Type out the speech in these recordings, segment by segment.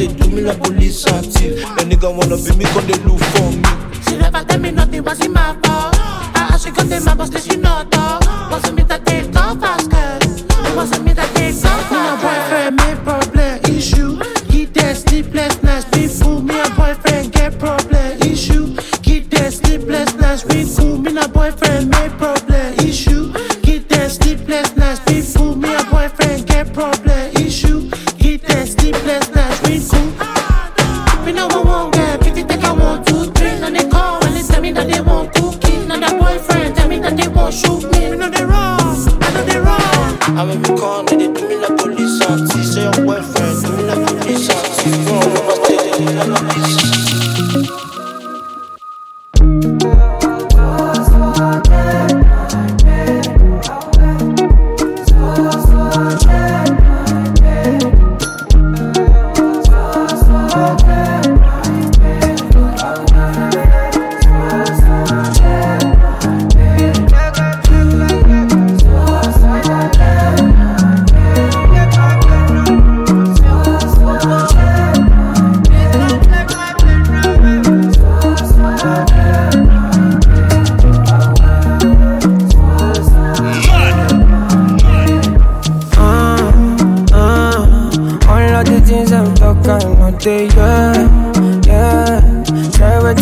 your do me like police and thief. Nigga wanna be me, cause they look for me. She never tell me nothing, was in my fault. I her, got them, my boss, she not talk. Wasn't me that they talk fast, girl. It boyfriend make problem issue.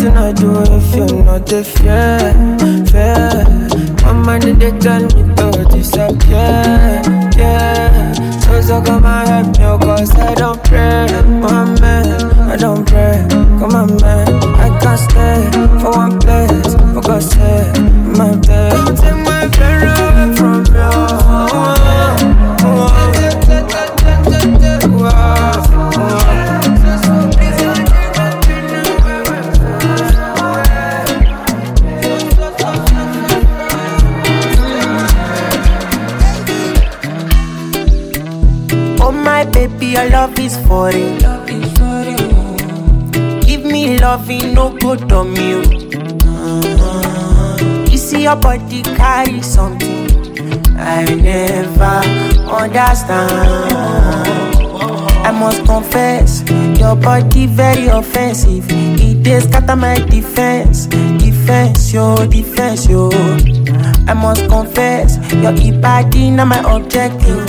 You not do if you're not the fair, fair. My money they tell me to disappear, yeah. So so come and help me, cause I don't pray, my man, I don't pray. Come on, man, for it. Oh. Give me loving, no good on you. Oh. Uh-huh. You see your body carry something I never understand. I must confess, your body very offensive. It is scatter my defense, defense, yo, defense, yo. I must confess, your body not my objective.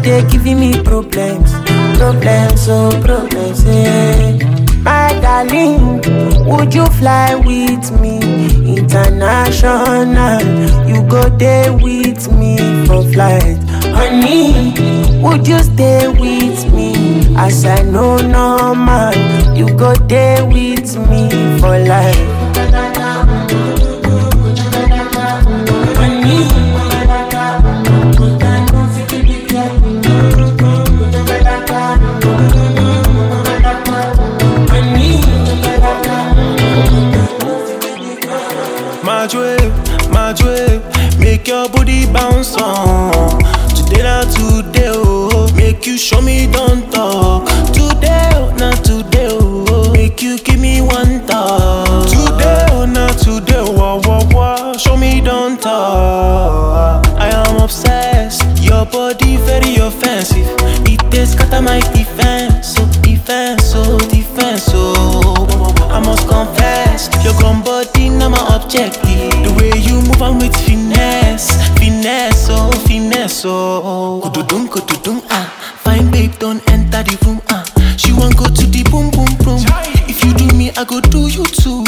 It is giving me problems, problems, oh problems, eh. My darling, would you fly with me international? You go there with me for flight, honey. Would you stay with me as I know no man, You go there with me for life. Objective. The way you move on with finesse, finesse, oh, finesse, oh. Kududum, kududum, ah. Fine babe, don't enter the room, ah. She want go to the boom, boom, boom. If you do me, I go do you too.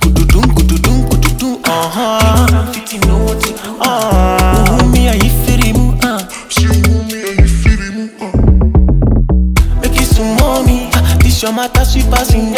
Kududum, kududum, kududum, uh huh. Fitting no what to, ah. Uh, me, I feel ah. Make it some. Ah, This your matter, sweet passing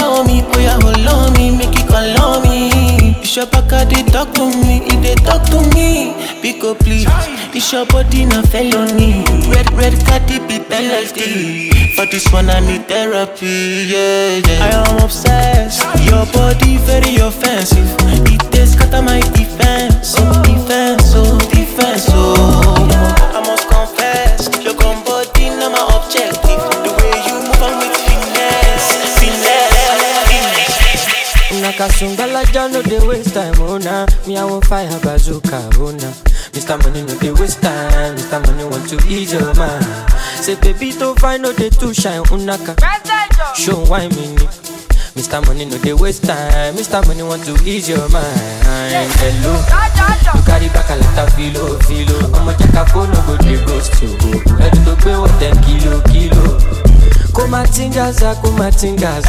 It's your back, they talk to me, it they talk to me. Pick up, please. It's your body, na felony. Red, red card, they be penalty. For this one, I need therapy. Yeah, yeah. I am obsessed. Your body, very offensive. It takes scatter my defense. Oh, defense, oh, defense, oh. I must confess, your body, na my objective. The way you move, I'm with finesse. Finesse, finesse. Nakasungala. No dey waste time, oh nah. Me I want fire bazooka, oh nah. Mr. Money no dey waste time, Mr. Money want to ease your mind. Say baby to find no dey too shine, oh Unaka. Show why me. Mr. Money no dey waste time, Mr. Money want to ease your mind. Hello, you carry back a lot of filo, filo. Ọmọ jaka phone no go dey ghost you. Oh. Ẹni tó gbé wọ ten kilo, kilo. Kumatingaza kumatingaza.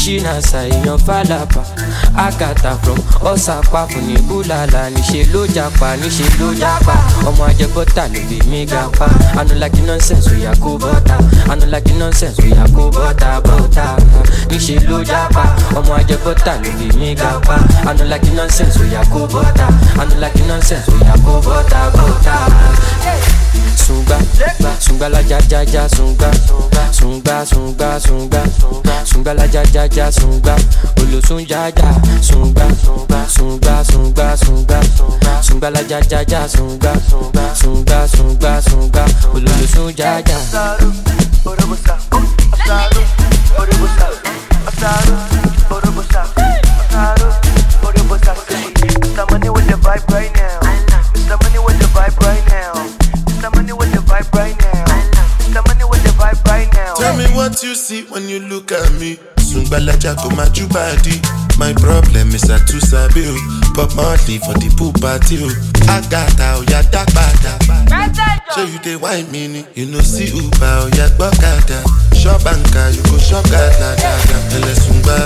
Ṣínàṣà èèyàn fàlàpà àgàtà from ọ̀sàpá fún ní búlàlà níṣẹ́ ló japa níṣẹ́ ló japa. Ọmọ ajẹbọ́tà ló bí mi ga pa anulaki nonsense oya kó bọ́tà anulaki nonsense oya kó bọ́tà bọ́tà níṣẹ́ ló japa. Ọmọ ajẹbọ́tà ló bí mi ga pa anulaki nonsense oya kó bọ́tà anulaki nonsense oya kó bọ́tà. Sunga, sunga la ja ja ja sunga, sunga sunga sunga, sunga la ja ja ja sunga, olosun ja ja sunga, sunga sunga sunga, sunga la ja ja ja sunga, sunga sunga sunga, olosun ja ja. Mr. Money with the vibe right now. What you see when you look at me. Sungbalaja go my body. My problem is I too sabi o. Pop Marley for the pool party o. Agata oya dagbada. So you dey wine me ni. You know see Uber oh, oya gbọ́kada. Shop anka you go shop gada gada. Ẹlẹ sungba.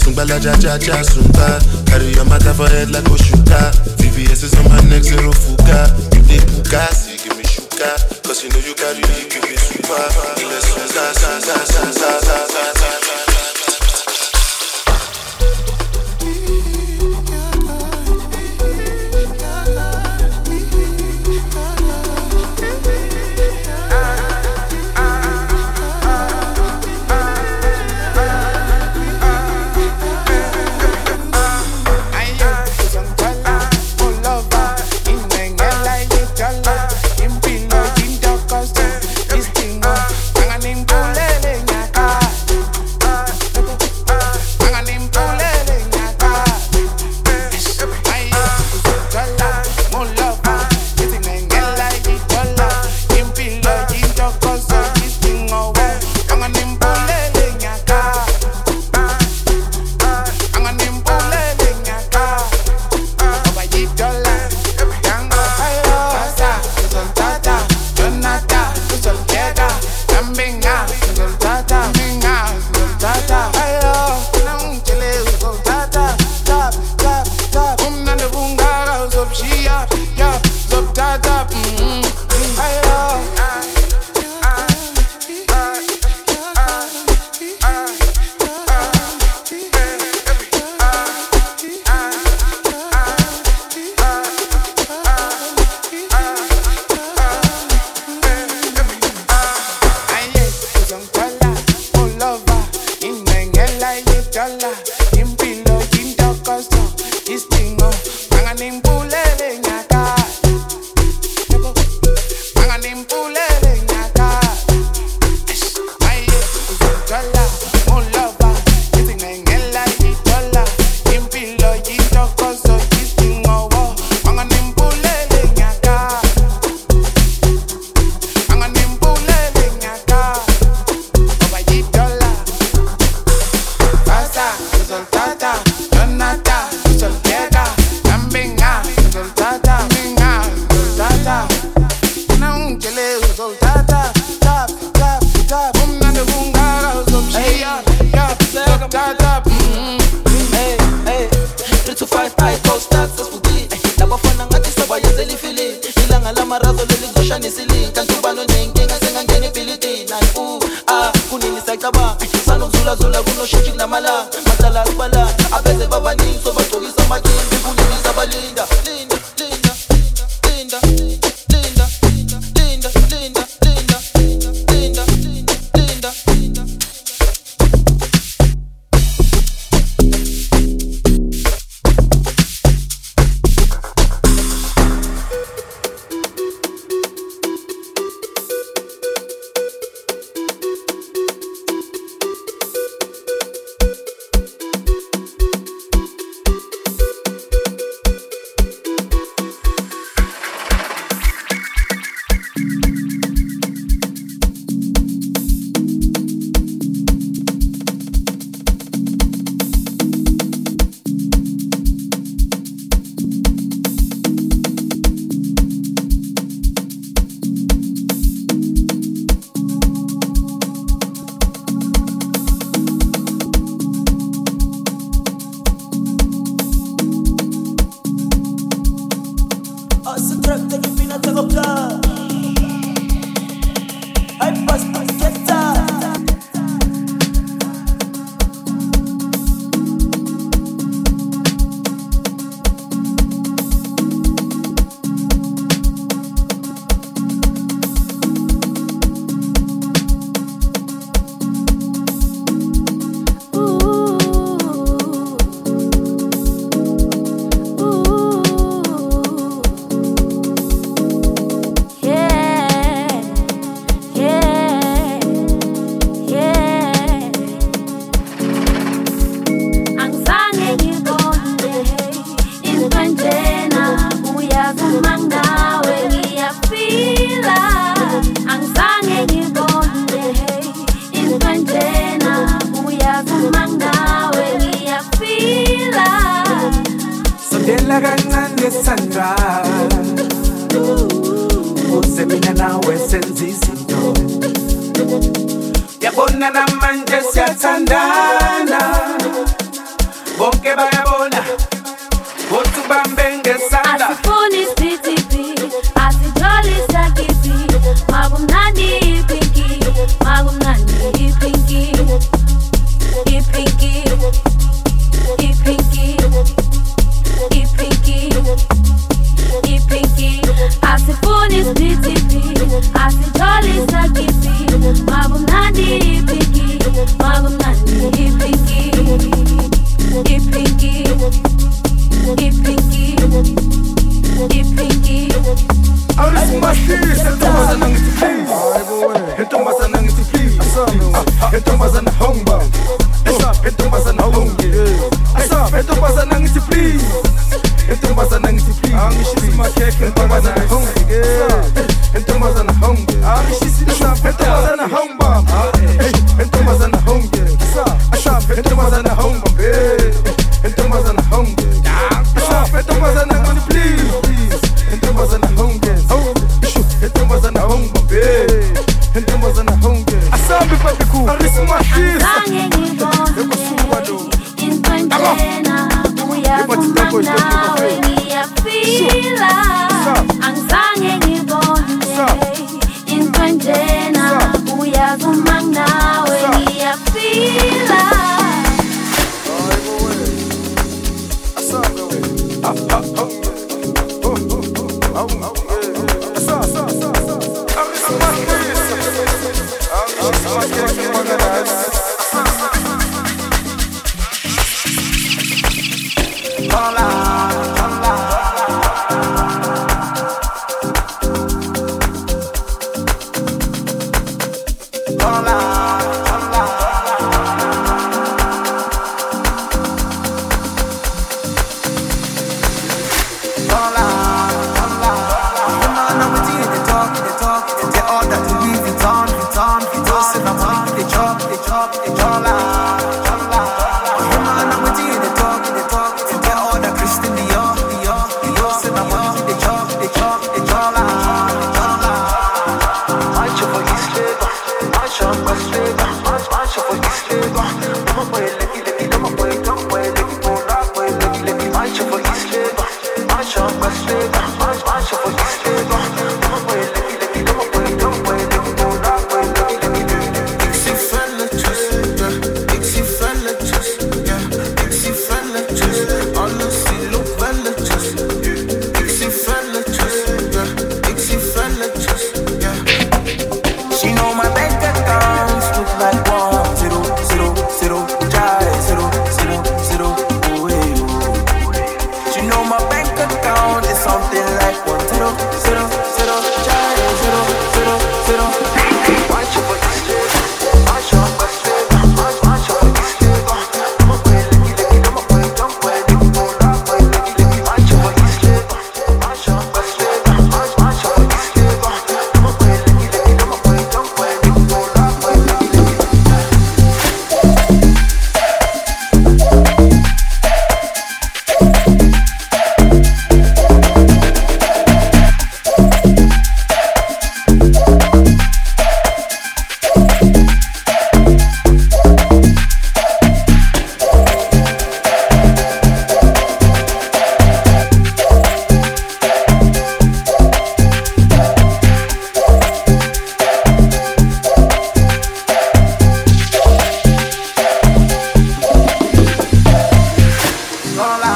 Sungbalaja ja ja sungba. Carry your matter for head like Oshuka. VVS is on my neck zero fuka. You dey puka, say give me sugar. Cause you know you carry give me super.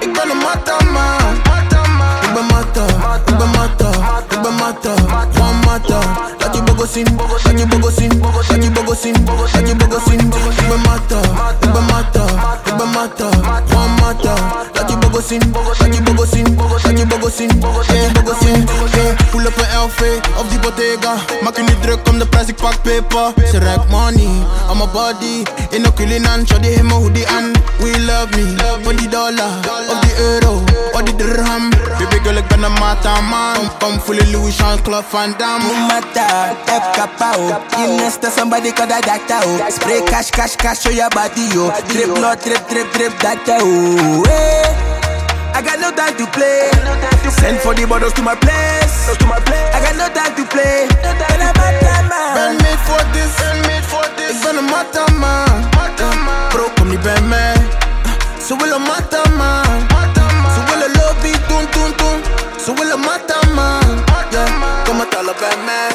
Ik ben een mata man. Ik ben mata, ik ben mata, ik ben mata. One mata you bogosin, that you bogosin, that you bogosin, that you bogosin. Iba mata, iba mata, iba mata, one mata. That you bogosin, that you bogosin, that you bogosin, dat je bogosin. Pull up een LV of the Bottega. making je niet come om de prijs, ik pak paper. Ze ruikt money, on my body. In een Cullinan, shawty heeft mijn hoodie aan. We love me, for the dollar, of the euro, of the dirham. Baby girl, ik ben een mata man. Kom, kom, voel je Louis Jean-Claude Van Damme. Mata tap kapao. Inesta somebody call that data oh. Spray cash, cash, cash, show your body yo. Drip blood, drip, drip, drip, data oh. Hey, I got no time to play. Send for the bottles to my place. I got no time to play. And I'm a Ben man. made for this, ben made for this. Ik ben een mata man, bro kom niet bij mij. Ze willen mata man, ze willen lobby doen, doen, doen. Ze willen mata man, yeah. Kom het alle bij mij.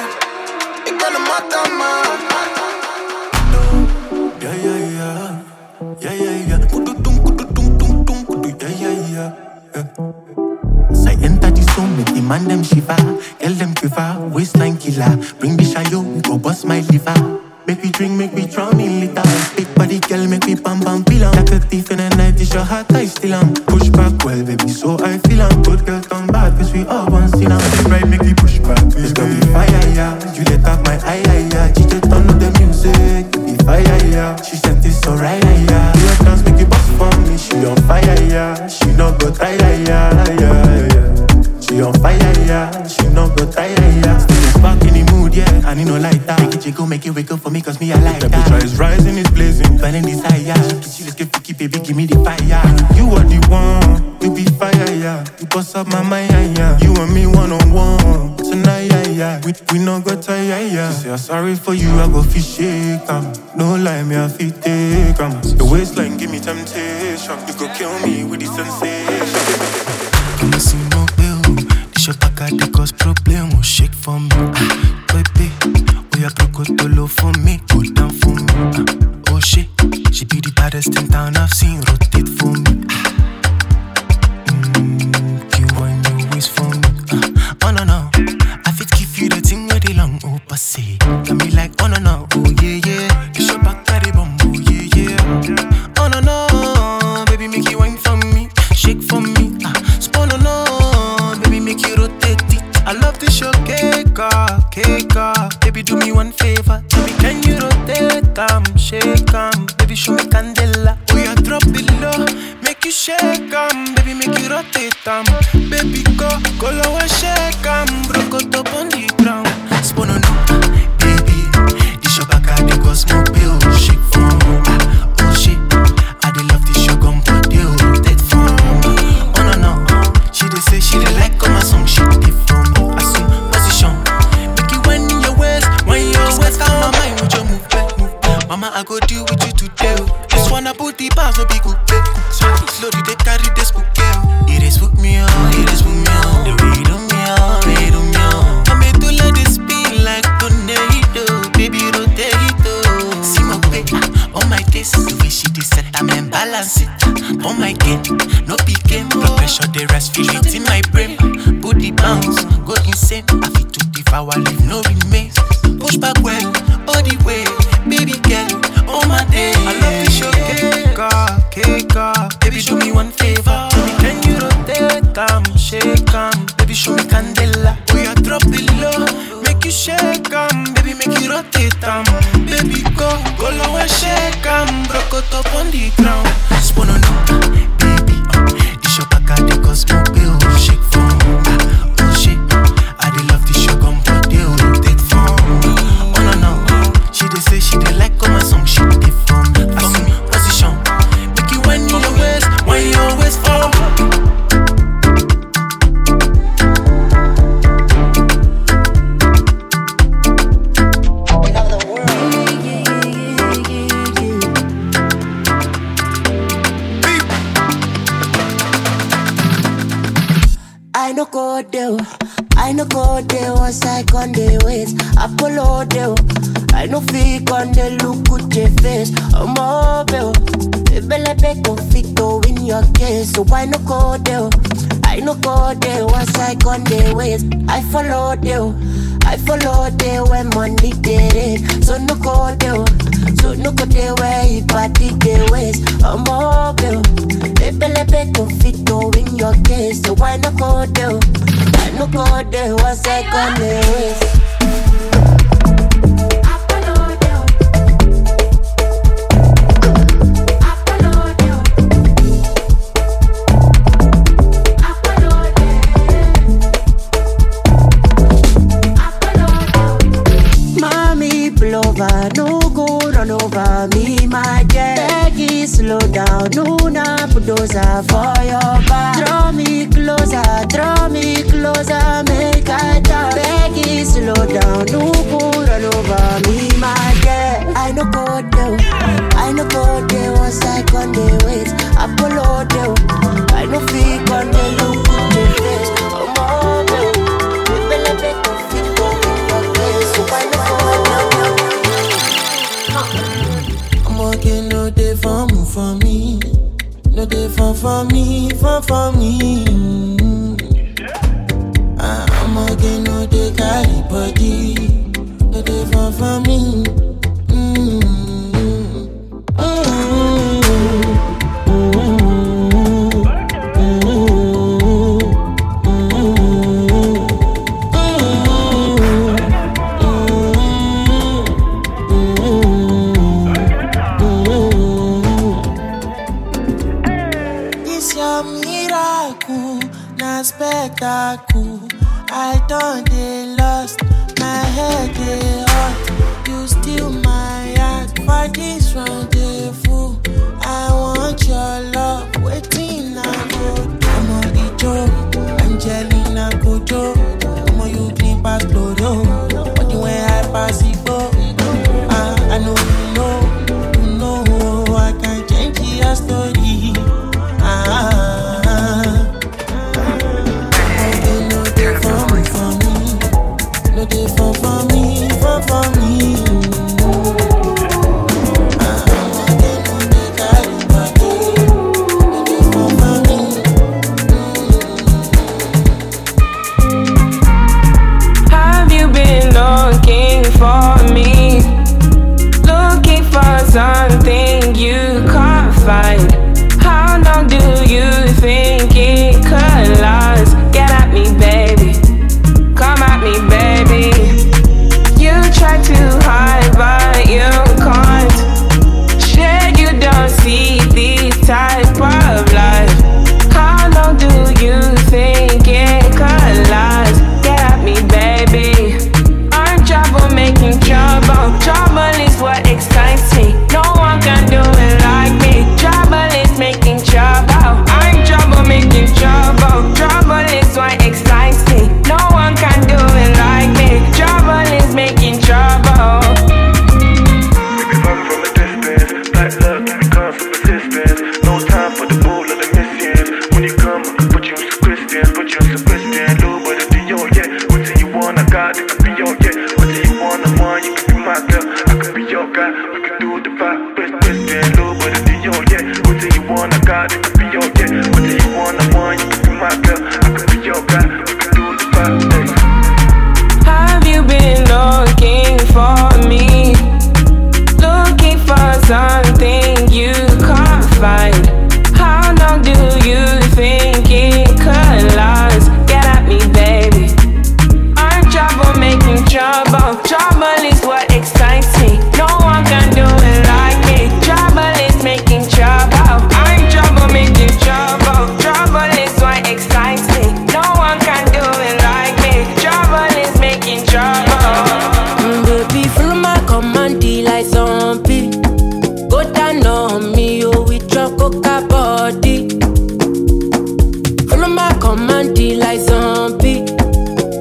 Man. Them shiver. Tell them quiver, waistline killer. Bring the shayo, we go bust my liver. Make me drink, make we drown in liquor. Big body girl, make we bam bam peel 'em. Like a thief in the night, it's your heart I steal 'em. Push back well, baby, so I feel 'em. Good girl, come back, cause we all want see 'em. Right, make me push back, it's gonna be fire, yeah. You let up my eye, yeah, yeah. Just turn up the music, be fire, yeah. She said this so right, yeah. Do a dance, make it bust for me. She on fire, yeah. She not go tire, yeah, yeah, yeah. She on fire, yeah. She not go tire, yeah. Still spark in the mood, yeah. I need no light. Make it jiggle, make it for me, I like that. I'm all them. We for me. So no follow. I'm working no day for me, for me. No day for for me, for for me. commanding like zombie.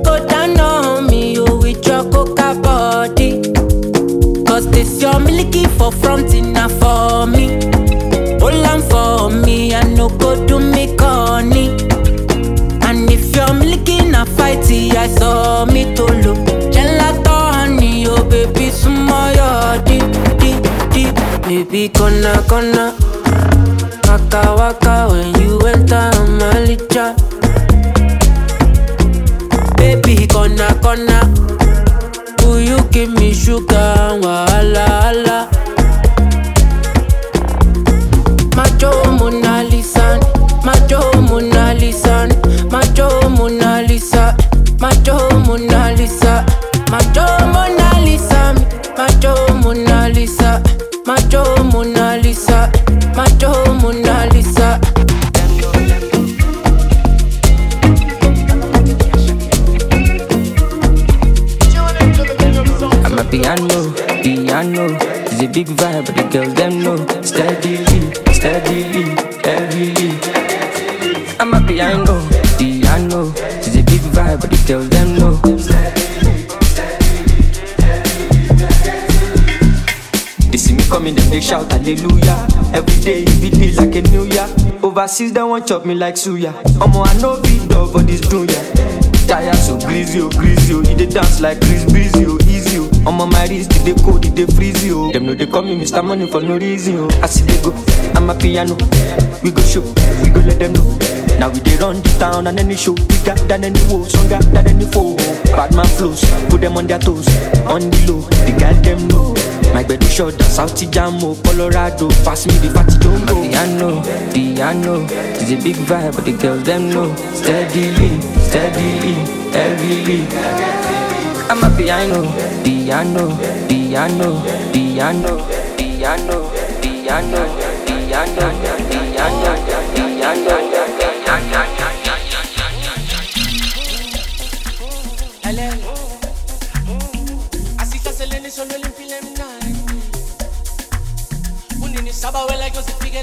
Go down on me, you with your coca body. Cause this your milky for fronting now for me. Hold on for me, I no go do me corny. And if your milky na fighty, I saw me to look. Gelato oh baby, sumo your deep, deep, deep. Baby, gonna, gonna. Waka waka when you enter my licha corner, corner. Will you give me. Macho Mona Macho Mona Macho Mona Macho Mona Macho Mona Macho Mona Macho Mona Macho Mona big vibe, but the girls them know. Steadily, steadily, heavily. I'm a piano, piano. It's a big vibe, but the girls them know. They see me coming, then they shout hallelujah. Every day be lit like a new year. Overseas they want chop me like suya. Omo I know big dog for this dunya. Tire so greasy, oh greasy, oh. Dey dance like Chris Breezy, oh oh. Omo my wrist, they cold, they freeze, oh. Them know they call me Mr. Money for no reason, oh. I see they go, I'm a piano. We go show, we go let them know. Now we dey run the town and any show bigger than any woe, stronger than any foe. Bad man flows, put them on their toes, on the low. The girl them know. My bed is short, South Jamo, Colorado. Pass me the fatty jumbo. Piano, piano. It's a big vibe, but the girls them know. Steadily, steadily, heavily. I'm a piano, piano, piano, piano, piano, piano, piano, piano, piano, piano. Solo limpile mnani unini saba wela kyo zifike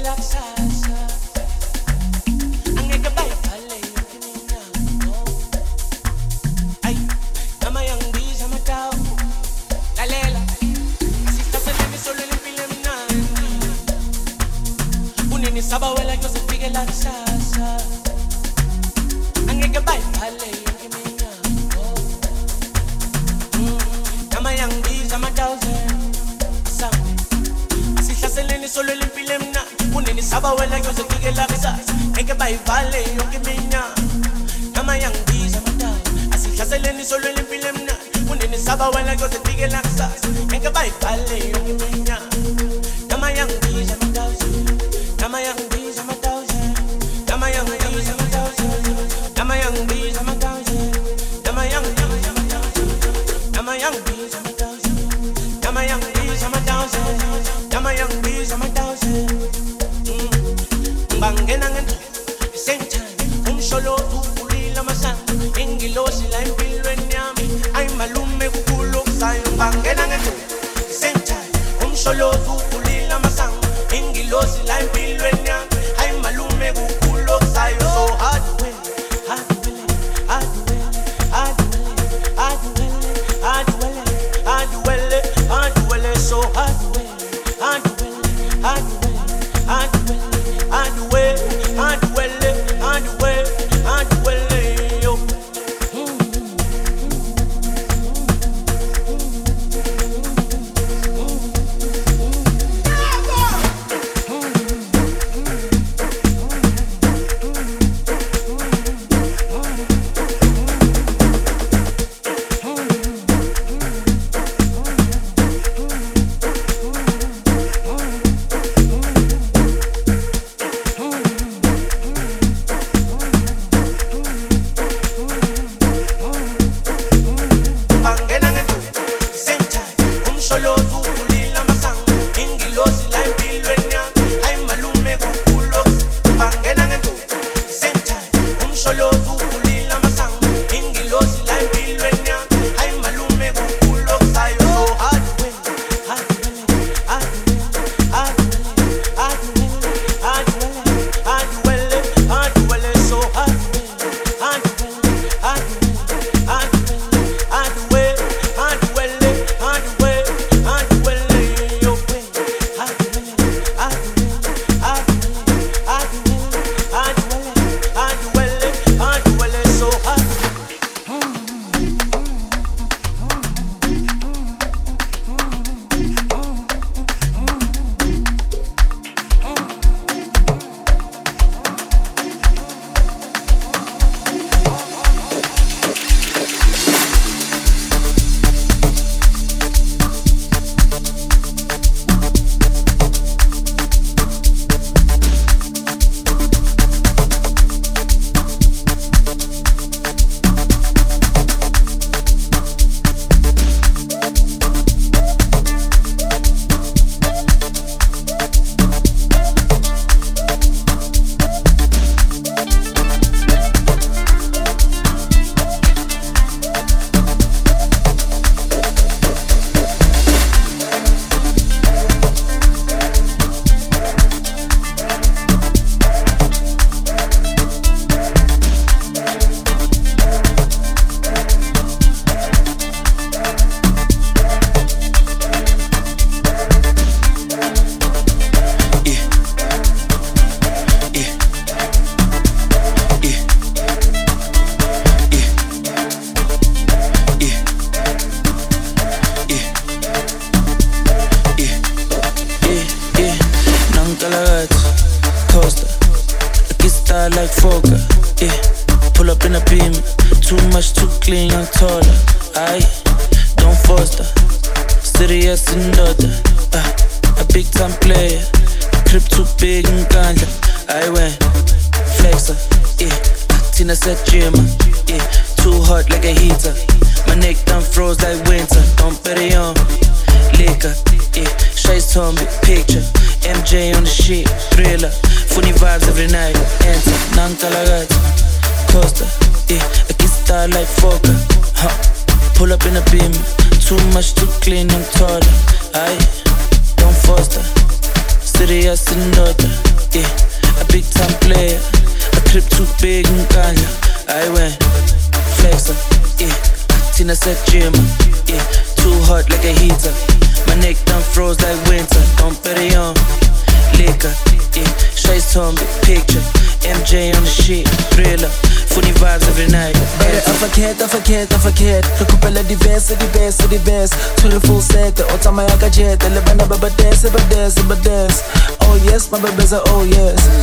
best, di best, di best Tshwere full set, o tsamaya ka jet. Le bana ba ba dance, ba dance, ba dance. Oh yes, my bebeza, oh yes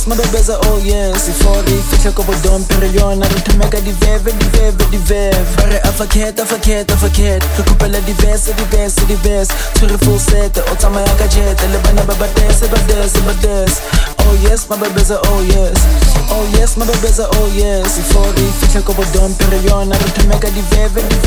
yes, my bebeza, oh yes. Before re fitlhe ko bodong Pero yona re thomeka di veve, di veve, di veve Bare a forget, a forget, a forget. Re kopela di best, di best, di best. Tshwere full set, o tsamaya ka jet. Le bana ba ba dance, ba dance, ba dance. Oh yes, my bebeza, oh yes. Oh yes, my bebeza, oh yes. Before re fitlhe ko bodong Pero yona re thomeka di veve, di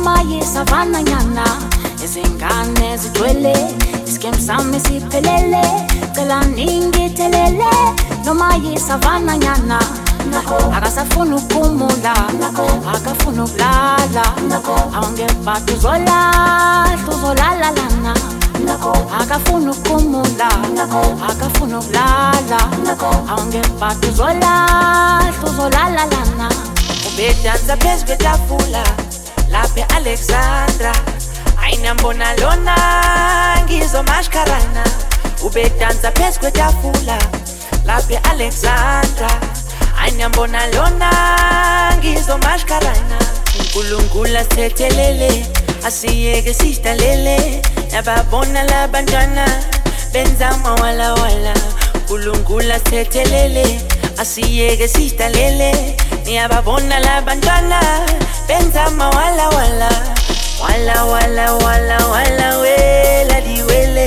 noma yisavana nyana izingane zigcwele iskem sami siphelele cela ningithelele noma yisavana nyana akasafuna ukumula akafuna ukulala awungebhadi uzolahla uzolala lana akafuna ukumula akafuna ukulala awungebhadi uzolahla uzolala lana ubedansa phezu kwetafula la pe Alexandra aina mbona lona ngizo mashkarana ubedanza phezu kwetafula la pe Alexandra Ai aina mbona lona ngizo mashkarana unkulunkulu sethelele asiyeke sidlalele nababona labantwana benzama walawala unkulunkulu sethelele asiyeke sidlalele niyababona labantwana benza mawalawala wala wala. Wala wala wela diwele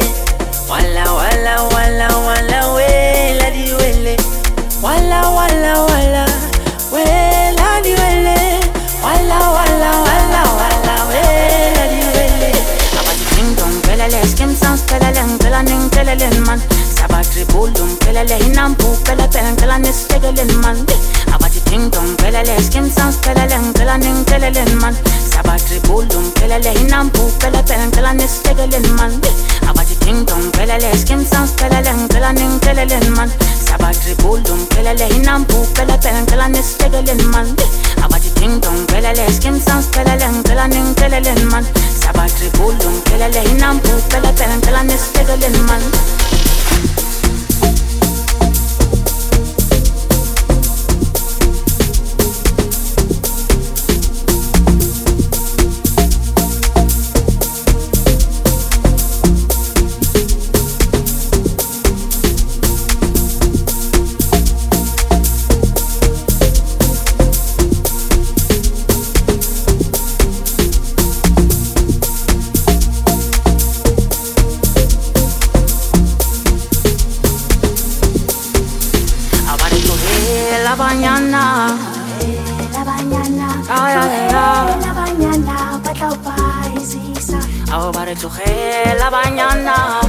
wala wala wala wala wela diwele wala wala wala wela diwele wala wala wala wala wela diwele Ding dong, pelele, skim sans, pelele, ngela ning, pelele, man. Bulum, pelele, hinampu, pele, pele, ngela nis, tegele, man. Abati ding dong, pelele, skim sans, pelele, ngela ning, pelele, man. Sabatri bulum, pelele, hinampu, pele, pele, ngela nis, tegele, man. Abati ding dong, pelele, skim sans, pelele, ngela ning, pelele, man. Sabatri bulum, pelele, hinampu, pele, pele, ngela nis, tegele, man. Abati ding dong, pelele, skim sans, pelele, ngela ning, pelele, man. Sabatri bulum, pelele, hinampu, pele, pele, ngela nis, tegele, man. me la mañana.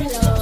Yasizwa